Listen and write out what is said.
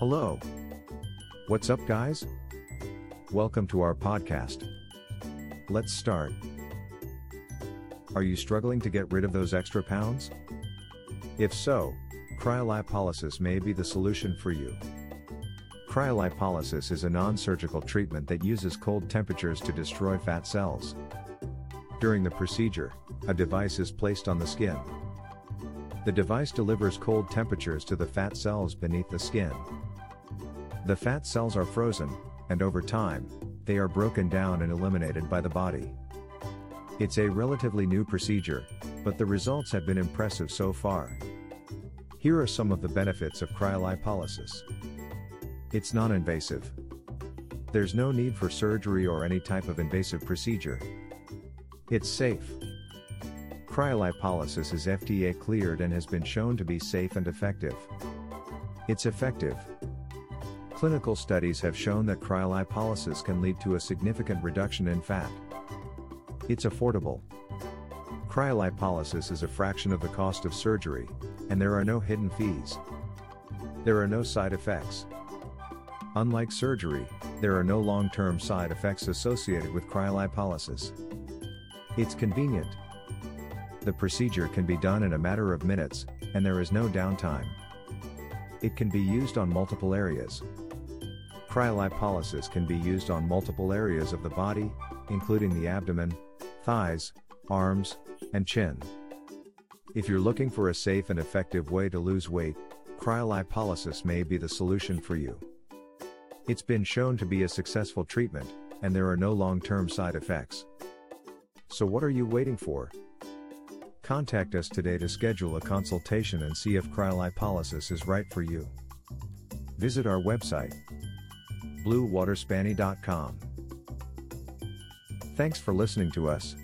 Hello. What's up, guys? Welcome to our podcast. Let's start. Are you struggling to get rid of those extra pounds? If so, cryolipolysis may be the solution for you. Cryolipolysis is a non surgical treatment that uses cold temperatures to destroy fat cells. During the procedure, a device is placed on the skin. The device delivers cold temperatures to the fat cells beneath the skin. The fat cells are frozen, and over time, they are broken down and eliminated by the body. It's a relatively new procedure, but the results have been impressive so far. Here are some of the benefits of cryolipolysis. It's non invasive. There's no need for surgery or any type of invasive procedure. It's safe. Cryolipolysis is FDA cleared and has been shown to be safe and effective. It's effective. Clinical studies have shown that cryolipolysis can lead to a significant reduction in fat. It's affordable. Cryolipolysis is a fraction of the cost of surgery, and there are no hidden fees. There are no side effects. Unlike surgery, there are no long term side effects associated with cryolipolysis. It's convenient. The procedure can be done in a matter of minutes, and there is no downtime. It can be used on multiple areas. Cryolipolysis can be used on multiple areas of the body, including the abdomen, thighs, arms, and chin. If you're looking for a safe and effective way to lose weight, cryolipolysis may be the solution for you. It's been shown to be a successful treatment, and there are no long term side effects. So, what are you waiting for? Contact us today to schedule a consultation and see if cryolipolysis is right for you. Visit our website bluewaterspany.com. Thanks for listening to us.